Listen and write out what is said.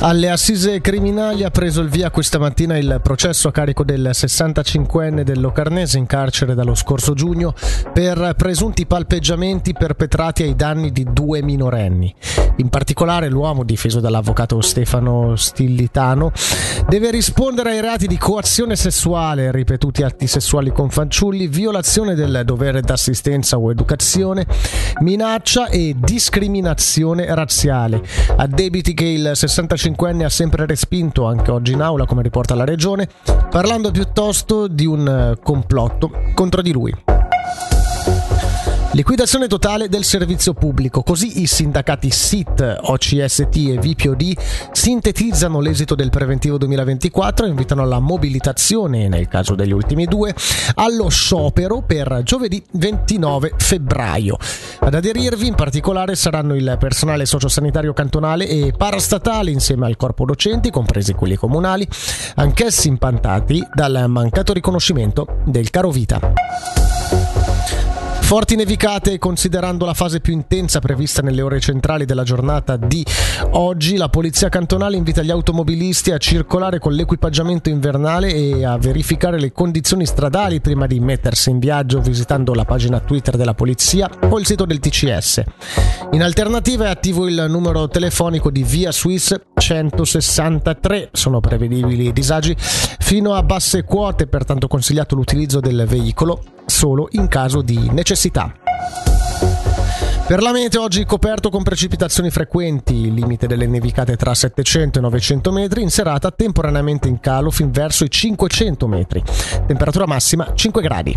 Alle assise criminali ha preso il via questa mattina il processo a carico del 65enne del Locarnese in carcere dallo scorso giugno per presunti palpeggiamenti perpetrati ai danni di due minorenni. In particolare l'uomo, difeso dall'avvocato Stefano Stillitano, deve rispondere ai reati di coazione sessuale, ripetuti atti sessuali con fanciulli, violazione del dovere d'assistenza o educazione, minaccia e discriminazione razziale. Addebiti che il 65 35enne ha sempre respinto, anche oggi in aula, come riporta la regione, parlando piuttosto di un eh, complotto contro di lui. Liquidazione totale del servizio pubblico. Così i sindacati SIT, OCST e VPOD sintetizzano l'esito del preventivo 2024 e invitano alla mobilitazione, nel caso degli ultimi due, allo sciopero per giovedì 29 febbraio. Ad aderirvi in particolare saranno il personale sociosanitario cantonale e parastatale insieme al corpo docenti, compresi quelli comunali, anch'essi impantati dal mancato riconoscimento del caro vita. Forti nevicate considerando la fase più intensa prevista nelle ore centrali della giornata di oggi, la polizia cantonale invita gli automobilisti a circolare con l'equipaggiamento invernale e a verificare le condizioni stradali prima di mettersi in viaggio visitando la pagina Twitter della polizia o il sito del TCS. In alternativa è attivo il numero telefonico di Via Swiss 163. Sono prevedibili disagi fino a basse quote, pertanto consigliato l'utilizzo del veicolo solo in caso di necessità. Per la mete oggi coperto con precipitazioni frequenti, limite delle nevicate tra 700 e 900 metri, in serata temporaneamente in calo fin verso i 500 metri. Temperatura massima 5 gradi.